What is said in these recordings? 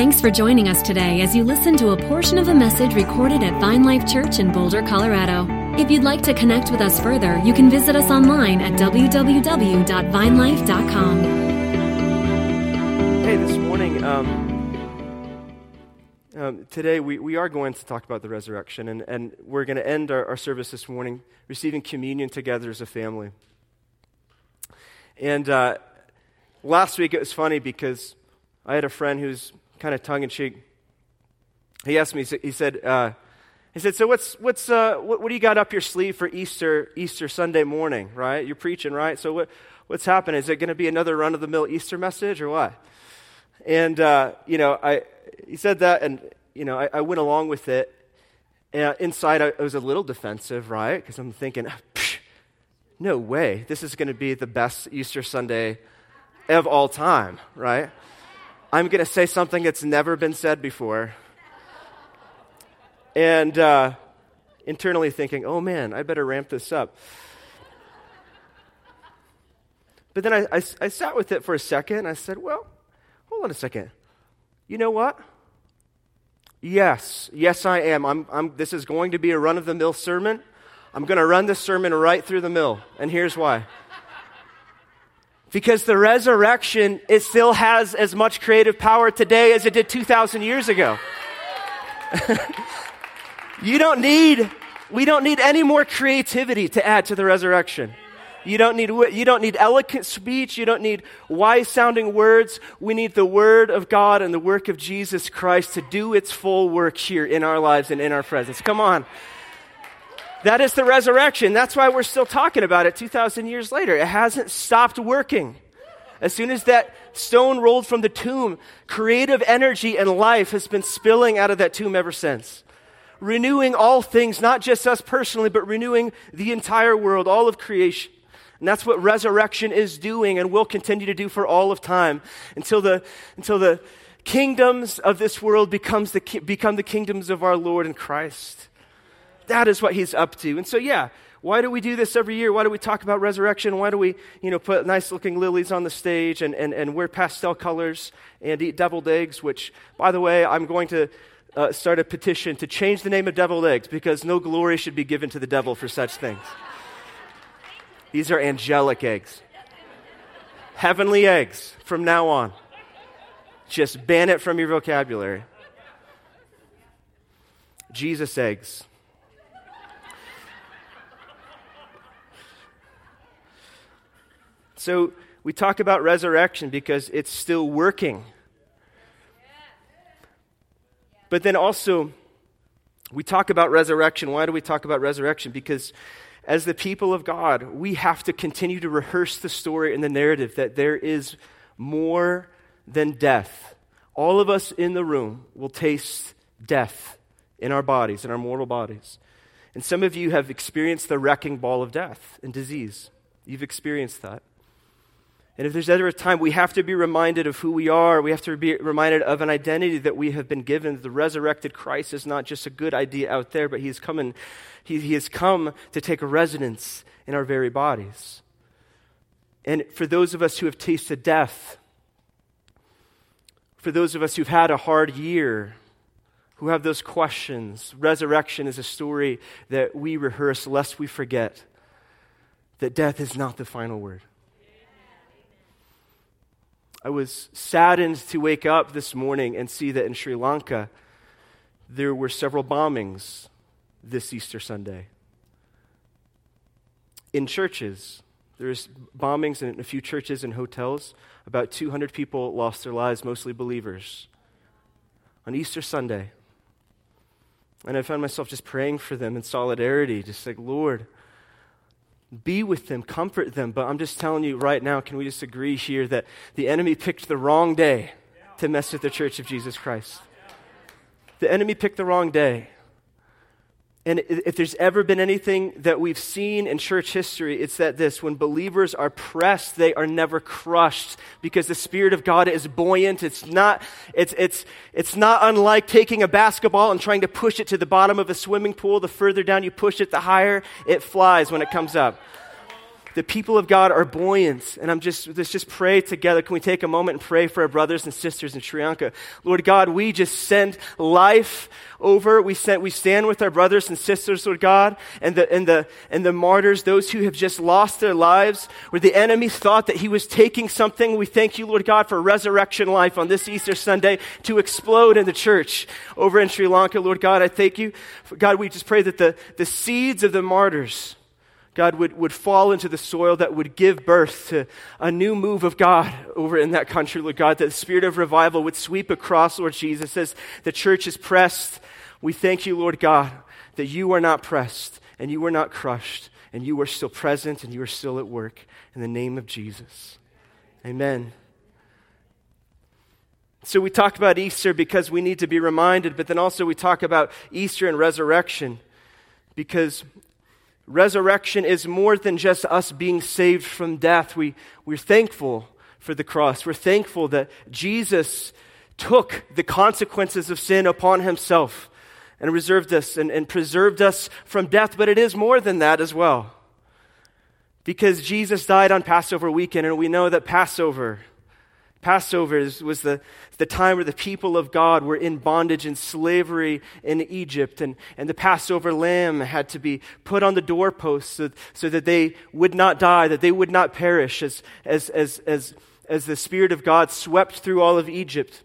Thanks for joining us today as you listen to a portion of a message recorded at Vine Life Church in Boulder, Colorado. If you'd like to connect with us further, you can visit us online at www.vinelife.com. Hey, this morning, um, um, today we, we are going to talk about the resurrection, and, and we're going to end our, our service this morning receiving communion together as a family. And uh, last week it was funny because I had a friend who's kind of tongue in cheek. He asked me, he said, uh, he said, so what's, what's, uh, what, what, do you got up your sleeve for Easter, Easter Sunday morning, right? You're preaching, right? So what, what's happening? Is it going to be another run-of-the-mill Easter message or what? And, uh, you know, I, he said that and, you know, I, I went along with it. And inside I, I was a little defensive, right? Because I'm thinking, no way. This is going to be the best Easter Sunday of all time, right? I'm going to say something that's never been said before. And uh, internally thinking, oh man, I better ramp this up. But then I, I, I sat with it for a second. I said, well, hold on a second. You know what? Yes, yes, I am. I'm, I'm, this is going to be a run of the mill sermon. I'm going to run this sermon right through the mill. And here's why. Because the resurrection, it still has as much creative power today as it did 2,000 years ago. you don't need, we don't need any more creativity to add to the resurrection. You don't need, you don't need eloquent speech. You don't need wise sounding words. We need the word of God and the work of Jesus Christ to do its full work here in our lives and in our presence. Come on. That is the resurrection. That's why we're still talking about it 2,000 years later. It hasn't stopped working. As soon as that stone rolled from the tomb, creative energy and life has been spilling out of that tomb ever since. Renewing all things, not just us personally, but renewing the entire world, all of creation. And that's what resurrection is doing and will continue to do for all of time until the, until the kingdoms of this world becomes the, become the kingdoms of our Lord and Christ. That is what he's up to. And so, yeah, why do we do this every year? Why do we talk about resurrection? Why do we, you know, put nice looking lilies on the stage and, and, and wear pastel colors and eat deviled eggs, which, by the way, I'm going to uh, start a petition to change the name of deviled eggs because no glory should be given to the devil for such things. These are angelic eggs, heavenly eggs from now on. Just ban it from your vocabulary. Jesus eggs. So we talk about resurrection because it's still working. But then also, we talk about resurrection. Why do we talk about resurrection? Because as the people of God, we have to continue to rehearse the story and the narrative that there is more than death. All of us in the room will taste death in our bodies, in our mortal bodies. And some of you have experienced the wrecking ball of death and disease. You've experienced that. And if there's ever a time we have to be reminded of who we are, we have to be reminded of an identity that we have been given. The resurrected Christ is not just a good idea out there, but he has come, in, he, he has come to take a residence in our very bodies. And for those of us who have tasted death, for those of us who've had a hard year, who have those questions, resurrection is a story that we rehearse lest we forget that death is not the final word. I was saddened to wake up this morning and see that in Sri Lanka there were several bombings this Easter Sunday. In churches, there's bombings in a few churches and hotels. About 200 people lost their lives, mostly believers, on Easter Sunday. And I found myself just praying for them in solidarity, just like, Lord, be with them, comfort them. But I'm just telling you right now, can we just agree here that the enemy picked the wrong day to mess with the church of Jesus Christ? The enemy picked the wrong day. And if there's ever been anything that we've seen in church history, it's that this when believers are pressed, they are never crushed because the Spirit of God is buoyant. It's not, it's, it's, it's not unlike taking a basketball and trying to push it to the bottom of a swimming pool. The further down you push it, the higher it flies when it comes up. The people of God are buoyant. And I'm just, let's just pray together. Can we take a moment and pray for our brothers and sisters in Sri Lanka? Lord God, we just send life over. We, send, we stand with our brothers and sisters, Lord God, and the, and, the, and the martyrs, those who have just lost their lives, where the enemy thought that he was taking something. We thank you, Lord God, for resurrection life on this Easter Sunday to explode in the church over in Sri Lanka. Lord God, I thank you. God, we just pray that the, the seeds of the martyrs, God would, would fall into the soil that would give birth to a new move of God over in that country, Lord God, that the spirit of revival would sweep across, Lord Jesus, as the church is pressed. We thank you, Lord God, that you are not pressed and you are not crushed and you are still present and you are still at work in the name of Jesus. Amen. So we talk about Easter because we need to be reminded, but then also we talk about Easter and resurrection because resurrection is more than just us being saved from death. We, we're thankful for the cross. We're thankful that Jesus took the consequences of sin upon himself and reserved us and, and preserved us from death. But it is more than that as well. Because Jesus died on Passover weekend, and we know that Passover Passover was the, the time where the people of God were in bondage and slavery in Egypt, and, and the Passover lamb had to be put on the doorpost so, so that they would not die, that they would not perish as, as, as, as, as the Spirit of God swept through all of Egypt.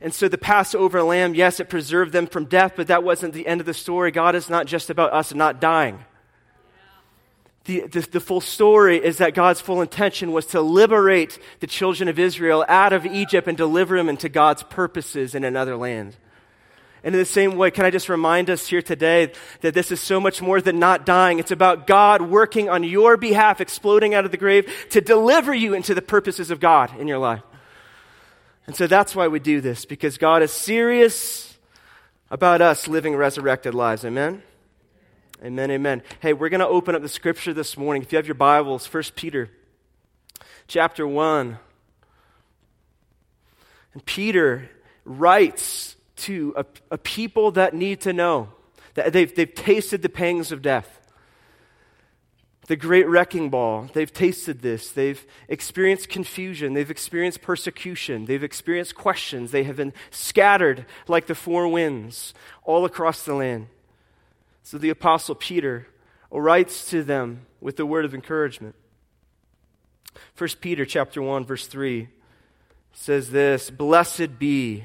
And so the Passover lamb, yes, it preserved them from death, but that wasn't the end of the story. God is not just about us not dying the, the, the, full story is that God's full intention was to liberate the children of Israel out of Egypt and deliver them into God's purposes in another land. And in the same way, can I just remind us here today that this is so much more than not dying? It's about God working on your behalf, exploding out of the grave to deliver you into the purposes of God in your life. And so that's why we do this, because God is serious about us living resurrected lives. Amen? Amen, amen. Hey, we're going to open up the scripture this morning. If you have your Bibles, 1 Peter chapter 1. And Peter writes to a, a people that need to know that they've, they've tasted the pangs of death, the great wrecking ball. They've tasted this. They've experienced confusion. They've experienced persecution. They've experienced questions. They have been scattered like the four winds all across the land. So the Apostle Peter writes to them with the word of encouragement. 1 Peter chapter 1 verse 3 says this, "Blessed be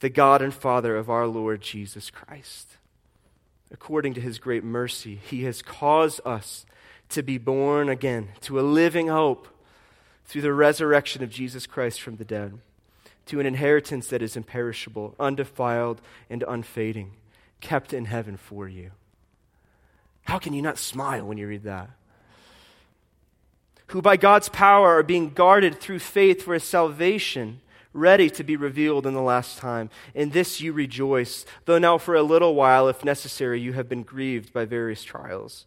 the God and Father of our Lord Jesus Christ. According to his great mercy, he has caused us to be born again to a living hope through the resurrection of Jesus Christ from the dead, to an inheritance that is imperishable, undefiled, and unfading." Kept in heaven for you. How can you not smile when you read that? Who by God's power are being guarded through faith for a salvation ready to be revealed in the last time. In this you rejoice, though now for a little while, if necessary, you have been grieved by various trials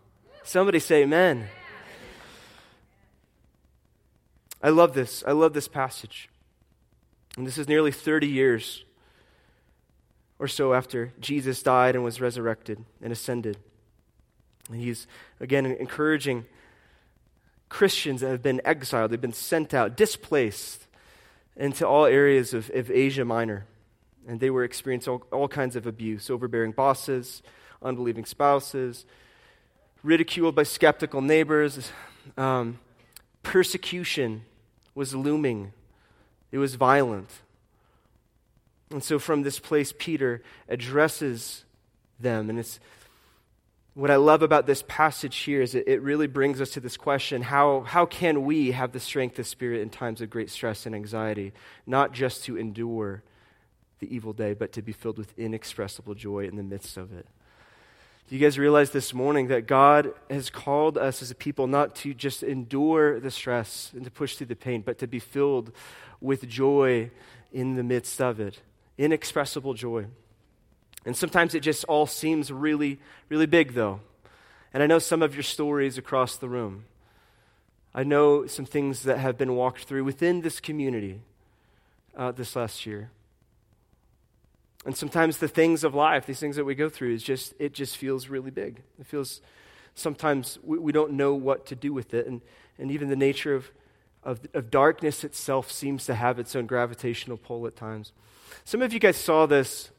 Somebody say amen. I love this. I love this passage. And this is nearly 30 years or so after Jesus died and was resurrected and ascended. And he's, again, encouraging Christians that have been exiled, they've been sent out, displaced into all areas of, of Asia Minor. And they were experiencing all, all kinds of abuse overbearing bosses, unbelieving spouses, ridiculed by skeptical neighbors. Um, persecution was looming, it was violent. And so, from this place, Peter addresses them. And it's what I love about this passage here is it, it really brings us to this question how, how can we have the strength of spirit in times of great stress and anxiety, not just to endure the evil day, but to be filled with inexpressible joy in the midst of it? Do you guys realize this morning that God has called us as a people not to just endure the stress and to push through the pain, but to be filled with joy in the midst of it? Inexpressible joy. And sometimes it just all seems really, really big, though. And I know some of your stories across the room. I know some things that have been walked through within this community uh, this last year. And sometimes the things of life, these things that we go through, is just it just feels really big. It feels sometimes we, we don't know what to do with it. And, and even the nature of, of, of darkness itself seems to have its own gravitational pull at times. Some of you guys saw this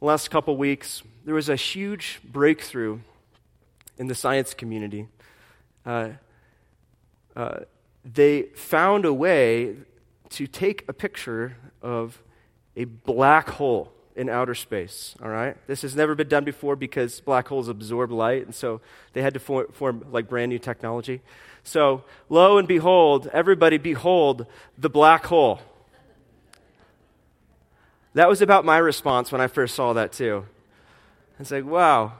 last couple weeks. There was a huge breakthrough in the science community. Uh, uh, they found a way to take a picture of a black hole in outer space, all right? This has never been done before because black holes absorb light, and so they had to form, like brand new technology. So, lo and behold, everybody behold the black hole. That was about my response when I first saw that, too. It's like, wow,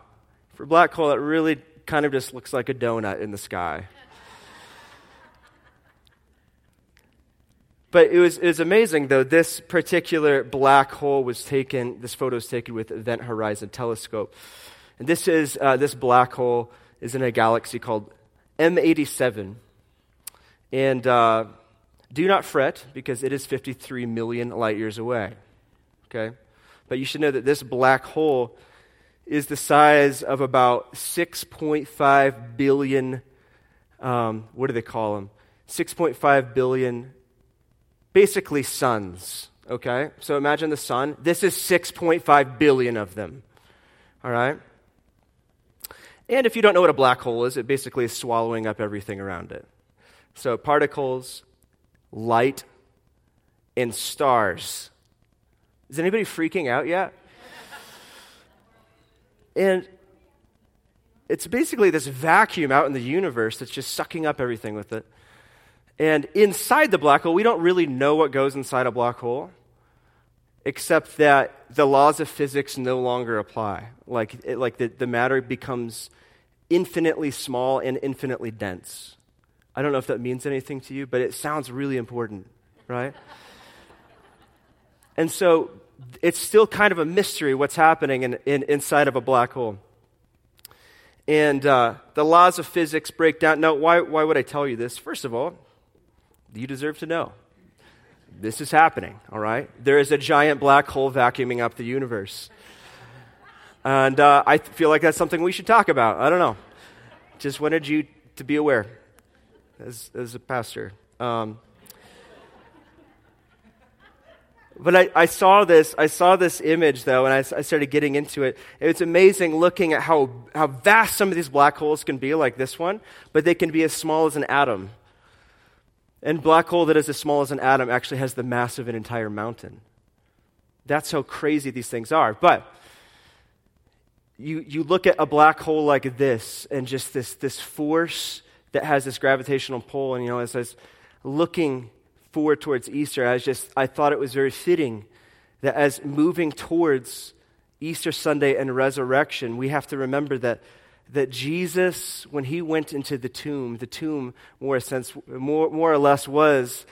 for black hole, it really kind of just looks like a donut in the sky. But it was, it was amazing, though. This particular black hole was taken, this photo was taken with Event Horizon Telescope. And this is, uh, this black hole is in a galaxy called M87. And uh, do not fret, because it is 53 million light years away. Okay? But you should know that this black hole is the size of about 6.5 billion, um, what do they call them? 6.5 billion basically suns, okay? So imagine the sun. This is 6.5 billion of them, all right? And if you don't know what a black hole is, it basically is swallowing up everything around it. So particles, light, and stars. Is anybody freaking out yet? and it's basically this vacuum out in the universe that's just sucking up everything with it. And inside the black hole, we don't really know what goes inside a black hole, except that the laws of physics no longer apply. Like, it, like the, the matter becomes infinitely small and infinitely dense. I don't know if that means anything to you, but it sounds really important, right? and so it's still kind of a mystery what's happening in, in, inside of a black hole. And uh, the laws of physics break down. Now, why, why would I tell you this? First of all, you deserve to know. This is happening, all right? There is a giant black hole vacuuming up the universe. And uh, I feel like that's something we should talk about. I don't know. Just wanted you to be aware as, as a pastor. Um, but I, I, saw this, I saw this image though, and I, I, started getting into it. It's amazing looking at how, how vast some of these black holes can be, like this one, but they can be as small as an atom. And black hole that is as small as an atom actually has the mass of an entire mountain. That's how crazy these things are. But you, you look at a black hole like this and just this, this force that has this gravitational pull, and you know, as I was looking forward towards Easter, I was just I thought it was very fitting that as moving towards Easter Sunday and resurrection, we have to remember that that Jesus, when he went into the tomb, the tomb, more, sense, more, more or less, was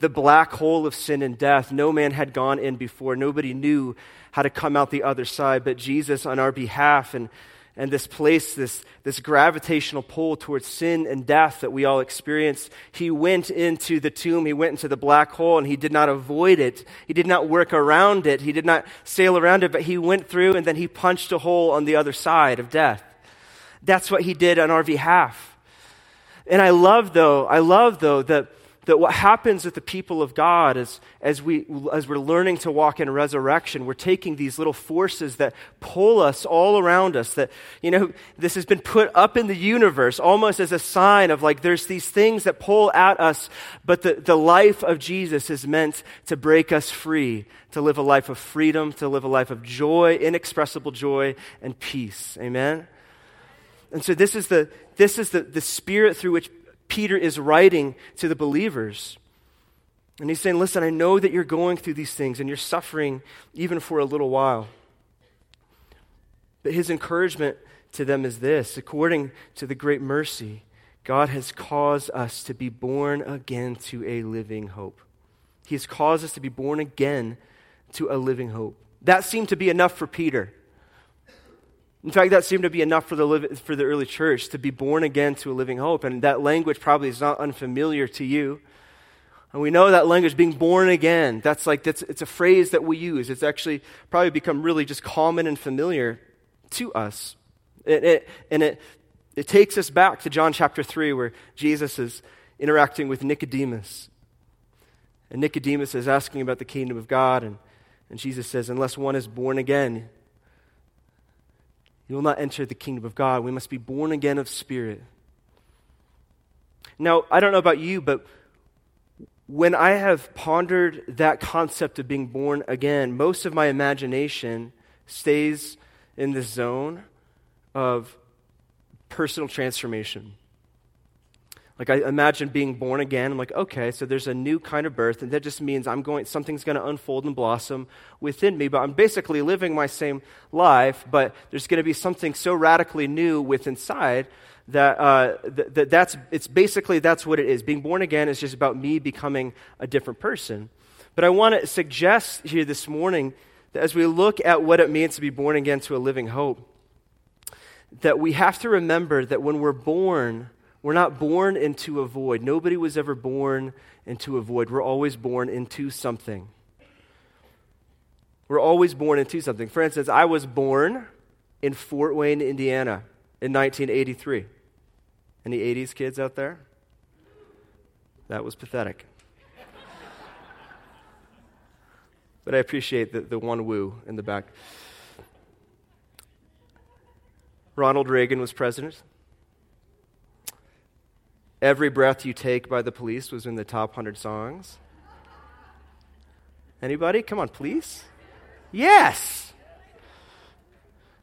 the black hole of sin and death. No man had gone in before. Nobody knew how to come out the other side. But Jesus, on our behalf, and, and this place, this, this gravitational pull towards sin and death that we all experience, he went into the tomb, he went into the black hole, and he did not avoid it. He did not work around it. He did not sail around it, but he went through and then he punched a hole on the other side of death. That's what he did on our behalf. And I love, though, I love, though, that, that what happens with the people of God is as, we, as we're learning to walk in resurrection, we're taking these little forces that pull us all around us. That, you know, this has been put up in the universe almost as a sign of like there's these things that pull at us, but the, the life of Jesus is meant to break us free, to live a life of freedom, to live a life of joy, inexpressible joy, and peace. Amen? And so this is the, this is the, the spirit through which Peter is writing to the believers. And he's saying, Listen, I know that you're going through these things and you're suffering even for a little while. But his encouragement to them is this according to the great mercy, God has caused us to be born again to a living hope. He has caused us to be born again to a living hope. That seemed to be enough for Peter. In fact, that seemed to be enough for the, for the early church to be born again to a living hope. And that language probably is not unfamiliar to you. And we know that language, being born again, that's like, that's, it's a phrase that we use. It's actually probably become really just common and familiar to us. It, it, and it, it takes us back to John chapter 3, where Jesus is interacting with Nicodemus. And Nicodemus is asking about the kingdom of God. And, and Jesus says, Unless one is born again, you will not enter the kingdom of God. We must be born again of spirit. Now, I don't know about you, but when I have pondered that concept of being born again, most of my imagination stays in the zone of personal transformation. Like I imagine being born again. I'm like, okay, so there's a new kind of birth, and that just means I'm going something's going to unfold and blossom within me. But I'm basically living my same life, but there's going to be something so radically new within inside that, uh, th- that that's it's basically that's what it is. Being born again is just about me becoming a different person. But I want to suggest here this morning that as we look at what it means to be born again to a living hope, that we have to remember that when we're born, we're not born into a void. Nobody was ever born into a void. We're always born into something. We're always born into something. For instance, I was born in Fort Wayne, Indiana in 1983. Any 80s kids out there? That was pathetic. but I appreciate the, the one woo in the back. Ronald Reagan was president. Every Breath You Take by the Police was in the top 100 songs. Anybody? Come on, please. Yes.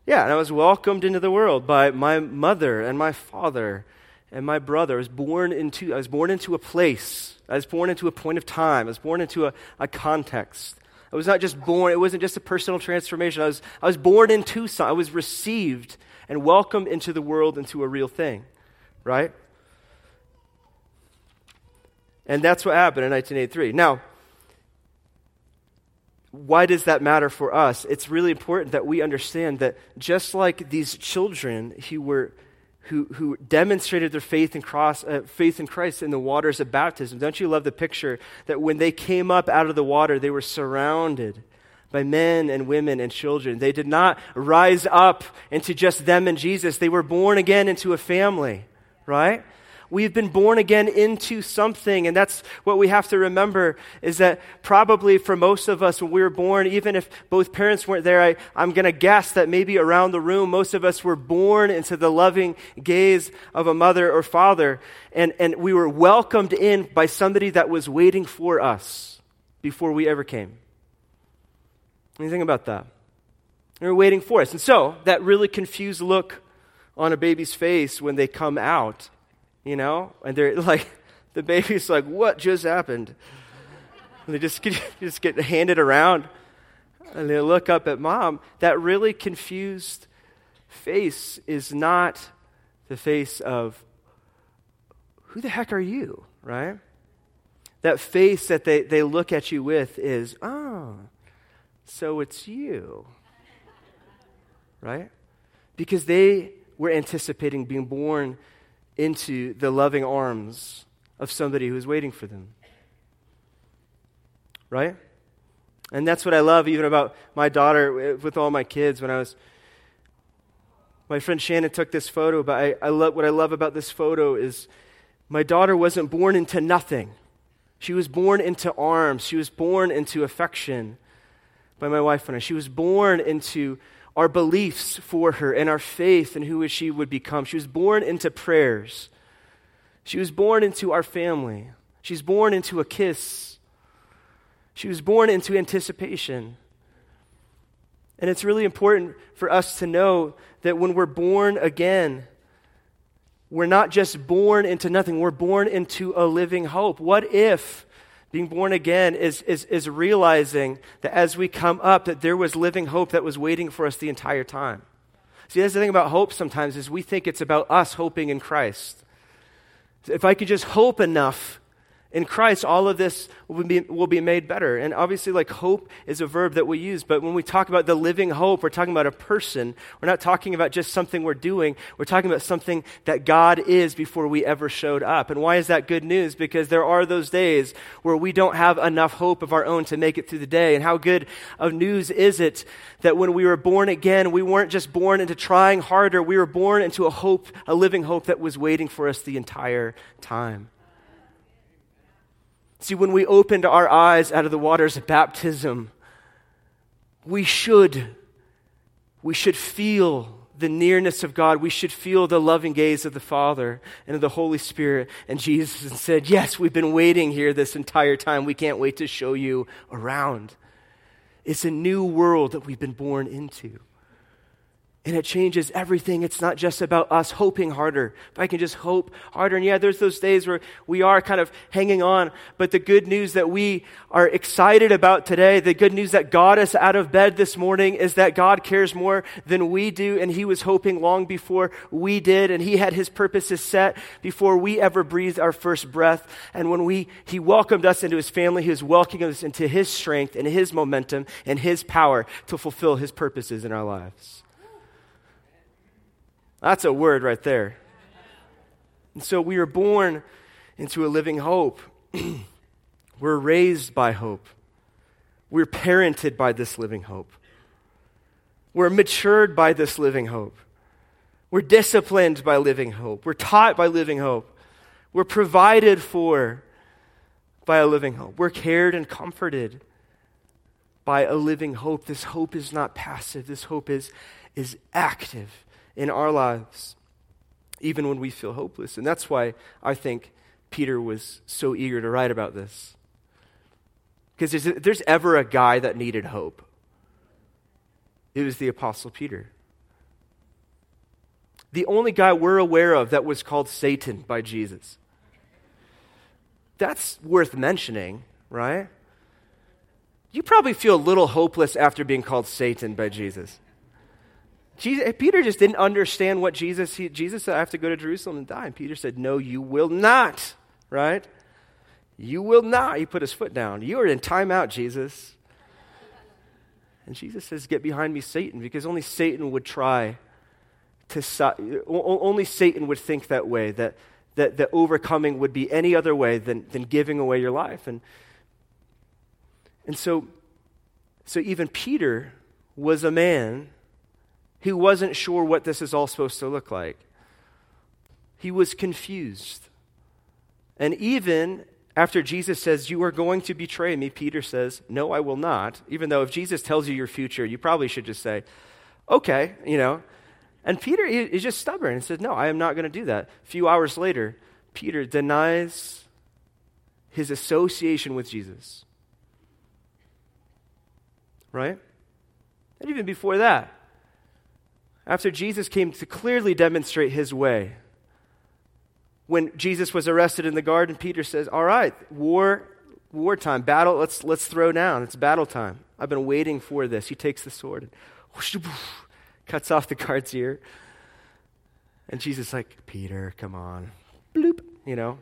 Yeah, and I was welcomed into the world by my mother and my father and my brother. I was born into, I was born into a place. I was born into a point of time. I was born into a, a context. I was not just born, it wasn't just a personal transformation. I was, I was born into something. I was received and welcomed into the world into a real thing, right? And that's what happened in 1983. Now, why does that matter for us? It's really important that we understand that just like these children who were who, who demonstrated their faith in, cross, uh, faith in Christ in the waters of baptism. Don't you love the picture that when they came up out of the water, they were surrounded by men and women and children. They did not rise up into just them and Jesus. They were born again into a family, right? We've been born again into something, and that's what we have to remember is that probably for most of us, when we were born, even if both parents weren't there, I, I'm going to guess that maybe around the room, most of us were born into the loving gaze of a mother or father, and, and we were welcomed in by somebody that was waiting for us before we ever came. Anything about that? They were waiting for us. And so, that really confused look on a baby's face when they come out, you know, and they're like, the baby's like, what just happened? And they just get, just get handed around and they look up at mom. That really confused face is not the face of, who the heck are you, right? That face that they, they look at you with is, oh, so it's you. Right? Because they were anticipating being born into the loving arms of somebody who is waiting for them. Right? And that's what I love even about my daughter with all my kids when I was my friend Shannon took this photo, but I, I love, what I love about this photo is my daughter wasn't born into nothing. She was born into arms. She was born into affection by my wife and I. She was born into our beliefs for her and our faith and who she would become. She was born into prayers. She was born into our family. She's born into a kiss. She was born into anticipation. And it's really important for us to know that when we're born again, we're not just born into nothing, we're born into a living hope. What if being born again is, is, is realizing that as we come up, that there was living hope that was waiting for us the entire time. See, that's the thing about hope sometimes is we think it's about us hoping in Christ. If I could just hope enough in Christ, all of this will be, will be made better. And obviously, like hope is a verb that we use, but when we talk about the living hope, we're talking about a person. We're not talking about just something we're doing. We're talking about something that God is before we ever showed up. And why is that good news? Because there are those days where we don't have enough hope of our own to make it through the day. And how good of news is it that when we were born again, we weren't just born into trying harder, we were born into a hope, a living hope that was waiting for us the entire time. See, when we opened our eyes out of the waters of baptism, we should, we should feel the nearness of God. We should feel the loving gaze of the Father and of the Holy Spirit. And Jesus said, Yes, we've been waiting here this entire time. We can't wait to show you around. It's a new world that we've been born into. And it changes everything. It's not just about us hoping harder. If I can just hope harder. And yeah, there's those days where we are kind of hanging on. But the good news that we are excited about today, the good news that got us out of bed this morning is that God cares more than we do. And He was hoping long before we did. And He had His purposes set before we ever breathed our first breath. And when we, He welcomed us into His family, He was welcoming us into His strength and His momentum and His power to fulfill His purposes in our lives. That's a word right there. And so we are born into a living hope. We're raised by hope. We're parented by this living hope. We're matured by this living hope. We're disciplined by living hope. We're taught by living hope. We're provided for by a living hope. We're cared and comforted by a living hope. This hope is not passive, this hope is, is active in our lives, even when we feel hopeless. And that's why I think Peter was so eager to write about this. Because there's, there's ever a guy that needed hope, it was the Apostle Peter. The only guy we're aware of that was called Satan by Jesus. That's worth mentioning, right? You probably feel a little hopeless after being called Satan by Jesus. Jesus, Peter just didn't understand what Jesus, he, Jesus said, I have to go to Jerusalem and die. And Peter said, No, you will not, right? You will not. He put his foot down. You are in timeout, Jesus. And Jesus says, Get behind me, Satan, because only Satan would try to, only Satan would think that way, that, that, that overcoming would be any other way than, than giving away your life. And, and so, so even Peter was a man who wasn't sure what this is all supposed to look like. He was confused. And even after Jesus says, You are going to betray me, Peter says, No, I will not. Even though if Jesus tells you your future, you probably should just say, Okay, you know. And Peter is just stubborn and says, No, I am not going to do that. A few hours later, Peter denies his association with Jesus. Right? And even before that, after Jesus came to clearly demonstrate his way. When Jesus was arrested in the garden, Peter says, All right, war, wartime, battle, let's, let's throw down. It's battle time. I've been waiting for this. He takes the sword and whoosh, whoosh, cuts off the guard's ear. And Jesus like, Peter, come on. Bloop. You know?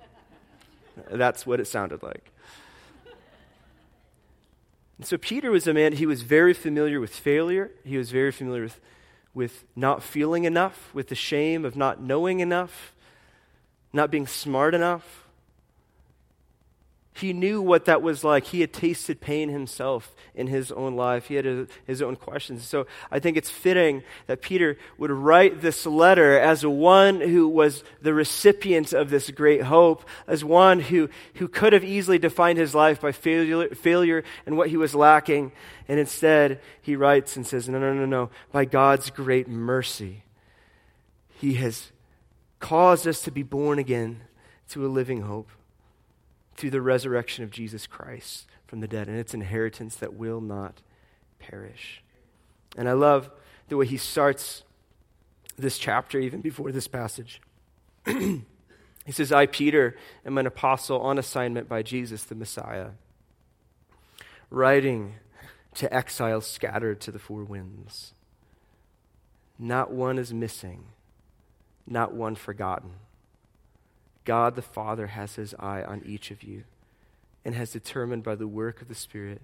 That's what it sounded like. And so Peter was a man, he was very familiar with failure. He was very familiar with with not feeling enough, with the shame of not knowing enough, not being smart enough. He knew what that was like. He had tasted pain himself in his own life. He had his own questions. So I think it's fitting that Peter would write this letter as one who was the recipient of this great hope, as one who, who could have easily defined his life by failure, failure and what he was lacking. And instead, he writes and says, No, no, no, no. By God's great mercy, he has caused us to be born again to a living hope through the resurrection of Jesus Christ from the dead, and it's inheritance that will not perish. And I love the way he starts this chapter, even before this passage. he says, I, Peter, am an apostle on assignment by Jesus the Messiah, writing to exiles scattered to the four winds. Not one is missing, not one forgotten. God the Father has his eye on each of you and has determined by the work of the Spirit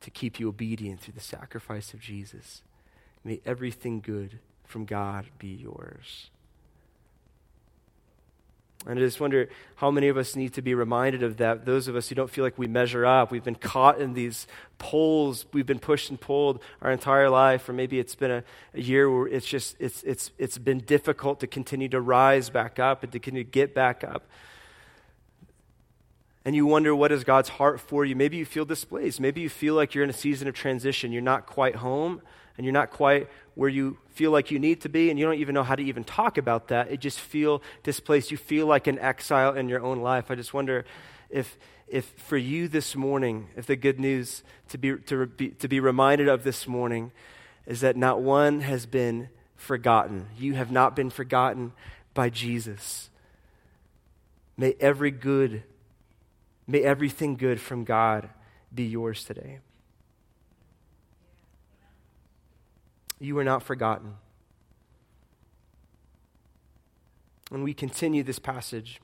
to keep you obedient through the sacrifice of Jesus. May everything good from God be yours. And I just wonder how many of us need to be reminded of that. Those of us who don't feel like we measure up, we've been caught in these poles, we've been pushed and pulled our entire life, or maybe it's been a, a year where it's just it's it's it's been difficult to continue to rise back up and to continue to get back up. And you wonder what is God's heart for you. Maybe you feel displaced. Maybe you feel like you're in a season of transition. You're not quite home and you're not quite where you feel like you need to be, and you don't even know how to even talk about that. It just feel displaced. You feel like an exile in your own life. I just wonder if, if for you this morning, if the good news to be, to, be, to be reminded of this morning is that not one has been forgotten. You have not been forgotten by Jesus. May every good, may everything good from God be yours today. You are not forgotten. And we continue this passage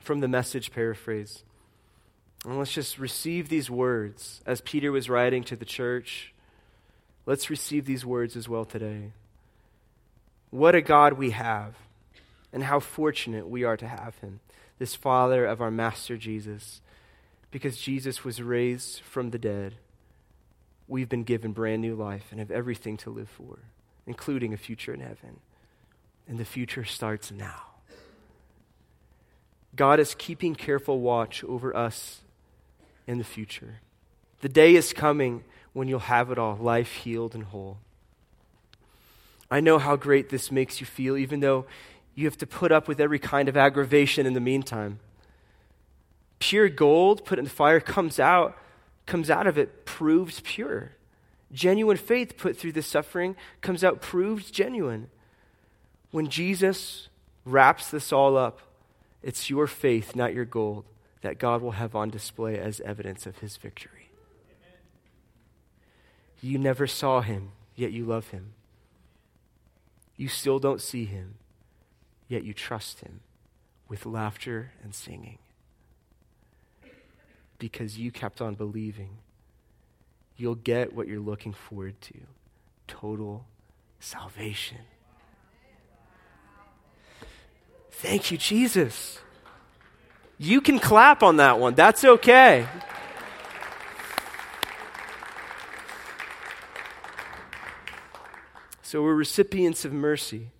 from the message paraphrase. And let's just receive these words as Peter was writing to the church. Let's receive these words as well today. What a God we have, and how fortunate we are to have him, this Father of our Master Jesus, because Jesus was raised from the dead we've been given brand new life and have everything to live for, including a future in heaven. And the future starts now. God is keeping careful watch over us in the future. The day is coming when you'll have it all life healed and whole. I know how great this makes you feel, even though you have to put up with every kind of aggravation in the meantime. Pure gold put in the fire comes out comes out of it proves pure. Genuine faith put through this suffering comes out proved genuine. When Jesus wraps this all up, it's your faith, not your gold, that God will have on display as evidence of his victory. Amen. You never saw him, yet you love him. You still don't see him, yet you trust him with laughter and singing because you kept on believing, you'll get what you're looking forward to total salvation. Thank you, Jesus. You can clap on that one. That's okay. So we're recipients of mercy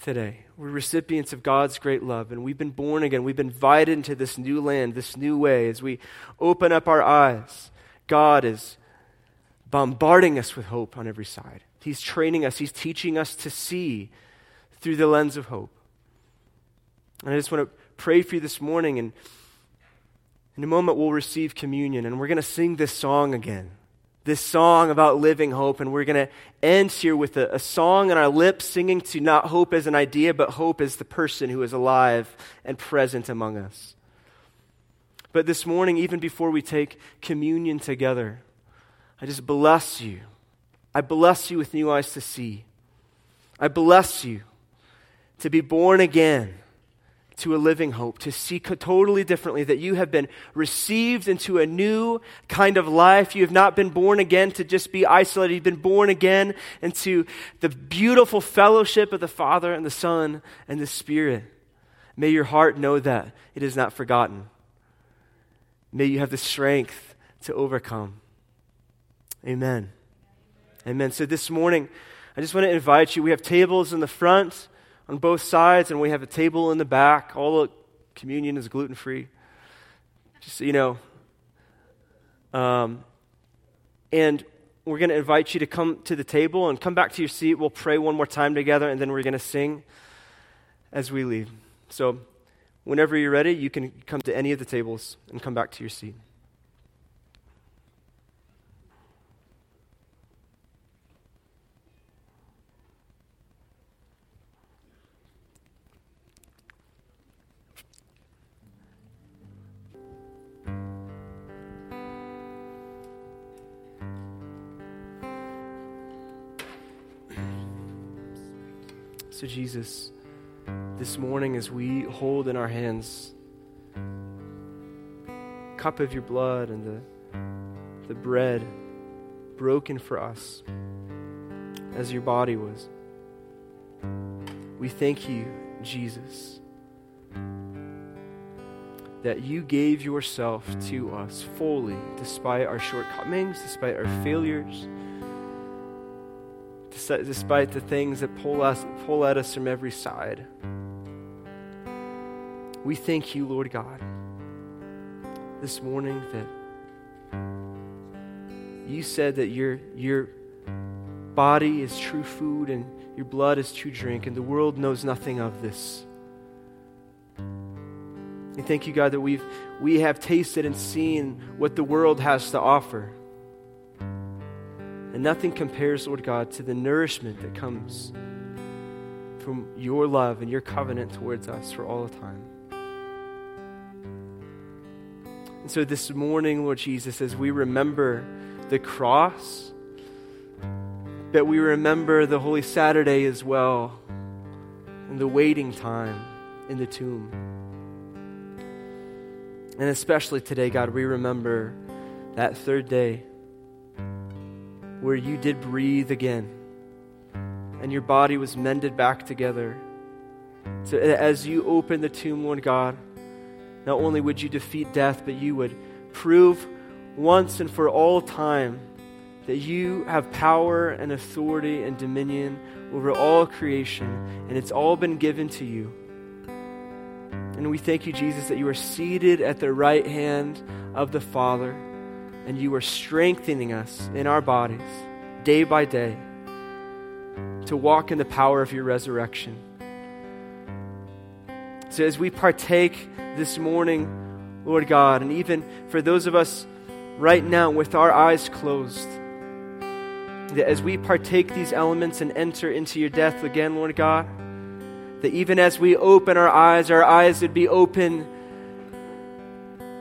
today. We're recipients of God's great love, and we've been born again. We've been invited into this new land, this new way. As we open up our eyes, God is bombarding us with hope on every side. He's training us, He's teaching us to see through the lens of hope. And I just want to pray for you this morning, and in a moment, we'll receive communion, and we're going to sing this song again this song about living hope. And we're going to end here with a, a, song on our lips singing to not hope as an idea, but hope as the person who is alive and present among us. But this morning, even before we take communion together, I just bless you. I bless you with new eyes to see. I bless you to be born again to a living hope, to see totally differently, that you have been received into a new kind of life. You have not been born again to just be isolated. You've been born again into the beautiful fellowship of the Father and the Son and the Spirit. May your heart know that it is not forgotten. May you have the strength to overcome. Amen. Amen. So this morning, I just want to invite you. We have tables in the front on both sides, and we have a table in the back. All the communion is gluten free. Just so you know. Um, and we're going to invite you to come to the table and come back to your seat. We'll pray one more time together, and then we're going to sing as we leave. So, whenever you're ready, you can come to any of the tables and come back to your seat. So, Jesus, this morning as we hold in our hands cup of your blood and the, the bread broken for us as your body was. We thank you, Jesus, that you gave yourself to us fully, despite our shortcomings, despite our failures, despite the things that pull, us, pull at us from every side. We thank you, Lord God, this morning that you said that your, your body is true food and your blood is true drink, and the world knows nothing of this. And thank you, God, that we've, we have tasted and seen what the world has to offer. And nothing compares, Lord God, to the nourishment that comes from your love and your covenant towards us for all the time. And so this morning, Lord Jesus, as we remember the cross, that we remember the Holy Saturday as well and the waiting time in the tomb. And especially today, God, we remember that third day where you did breathe again and your body was mended back together. So as you open the tomb, Lord God, not only would you defeat death, but you would prove once and for all time that you have power and authority and dominion over all creation, and it's all been given to you. And we thank you, Jesus, that you are seated at the right hand of the Father, and you are strengthening us in our bodies day by day to walk in the power of your resurrection. So as we partake this morning, Lord God, and even for those of us right now with our eyes closed, that as we partake these elements and enter into your death again, Lord God, that even as we open our eyes, our eyes would be open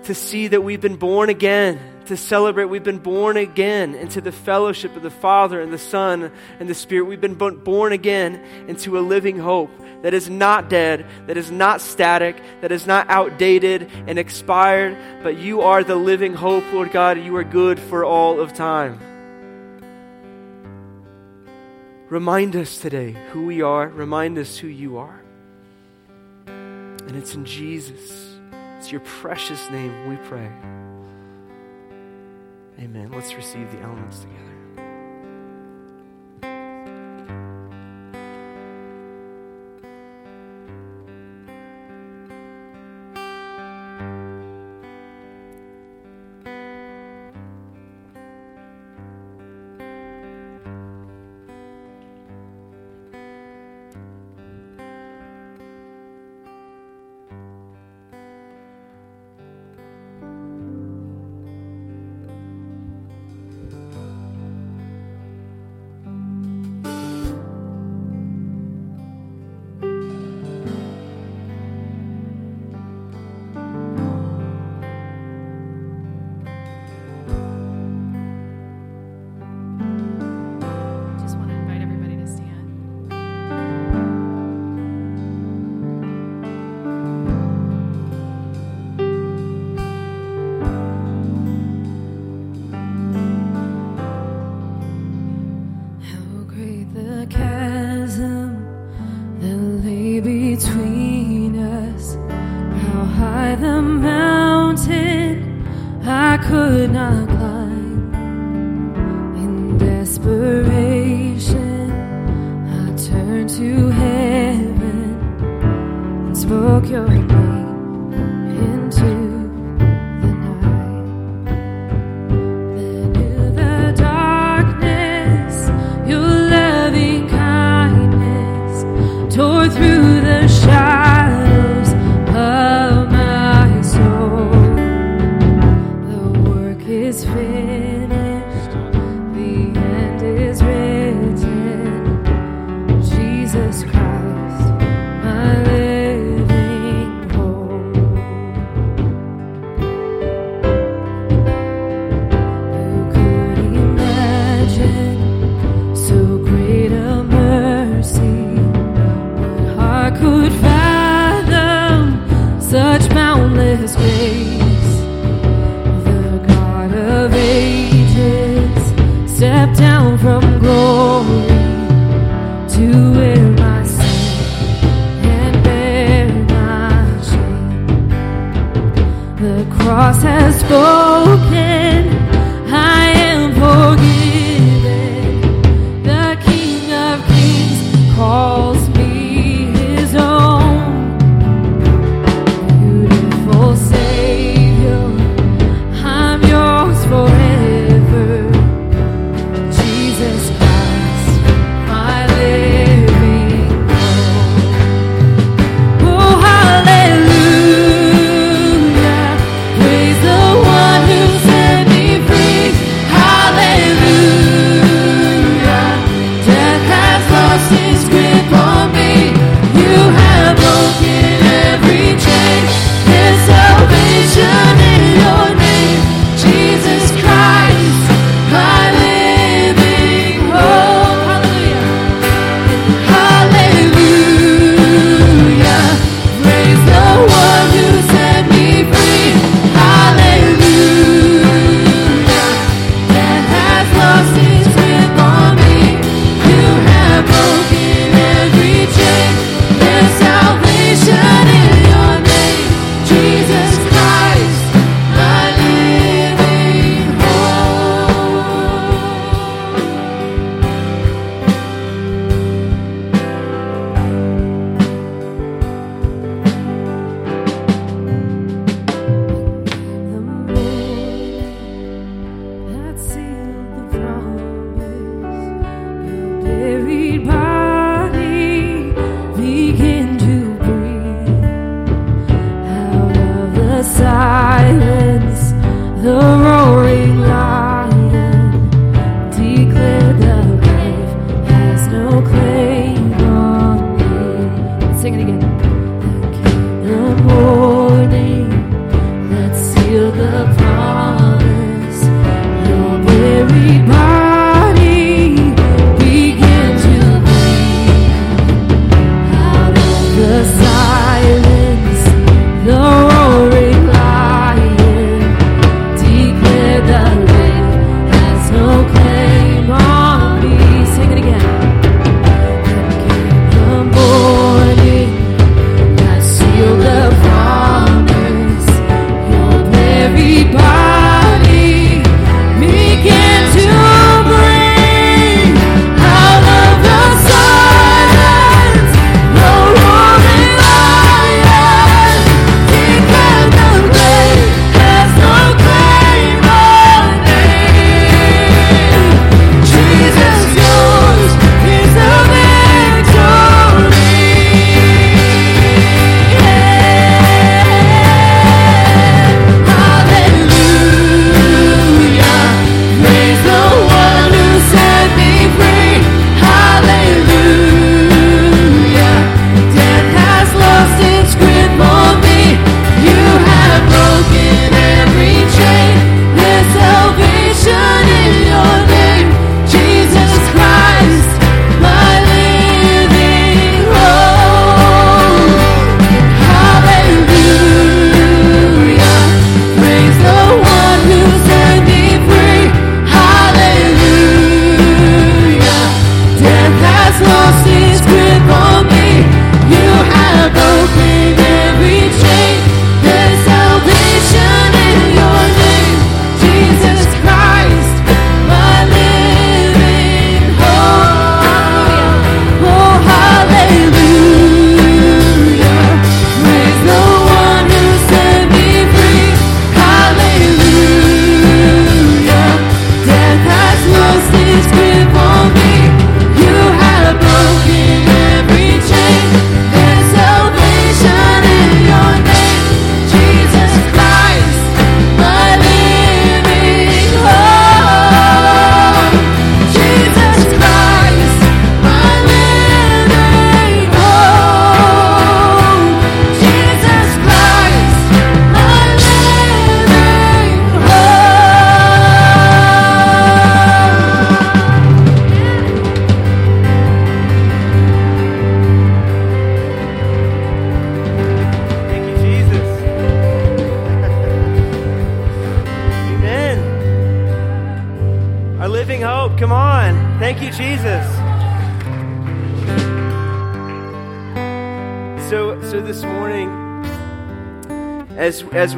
to see that we've been born again, to celebrate we've been born again into the fellowship of the Father and the Son and the Spirit. We've been born again into a living hope that is not dead, that is not static, that is not outdated and expired, but you are the living hope, Lord God. You are good for all of time. Remind us today who we are, remind us who you are. And it's in Jesus, it's your precious name we pray. Amen. Let's receive the elements together.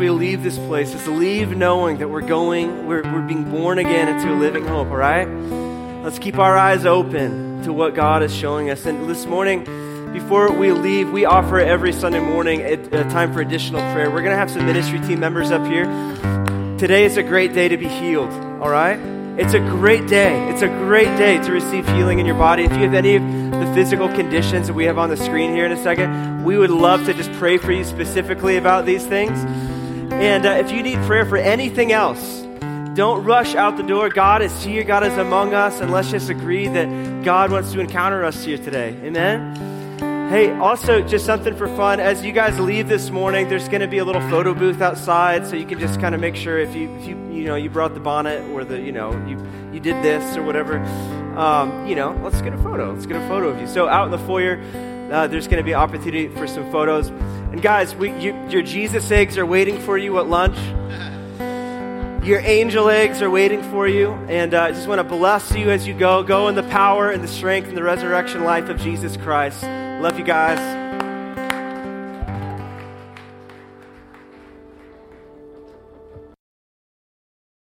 We leave this place, is leave knowing that we're going, we're, we're being born again into a living hope, all right? Let's keep our eyes open to what God is showing us. And this morning, before we leave, we offer every Sunday morning a, a time for additional prayer. We're going to have some ministry team members up here. Today is a great day to be healed, all right? It's a great day. It's a great day to receive healing in your body. If you have any of the physical conditions that we have on the screen here in a second, we would love to just pray for you specifically about these things. And uh, if you need prayer for anything else, don't rush out the door. God is here, God is among us, and let's just agree that God wants to encounter us here today. Amen. Hey, also, just something for fun. As you guys leave this morning, there's going to be a little photo booth outside, so you can just kind of make sure if you, if you, you know, you brought the bonnet or the, you know, you, you did this or whatever. Um, you know, let's get a photo. Let's get a photo of you. So out in the foyer, uh, there's going to be opportunity for some photos. And guys, we, you, your Jesus eggs are waiting for you at lunch. Your angel eggs are waiting for you. And uh, I just want to bless you as you go. Go in the power and the strength and the resurrection life of Jesus Christ. Love you guys.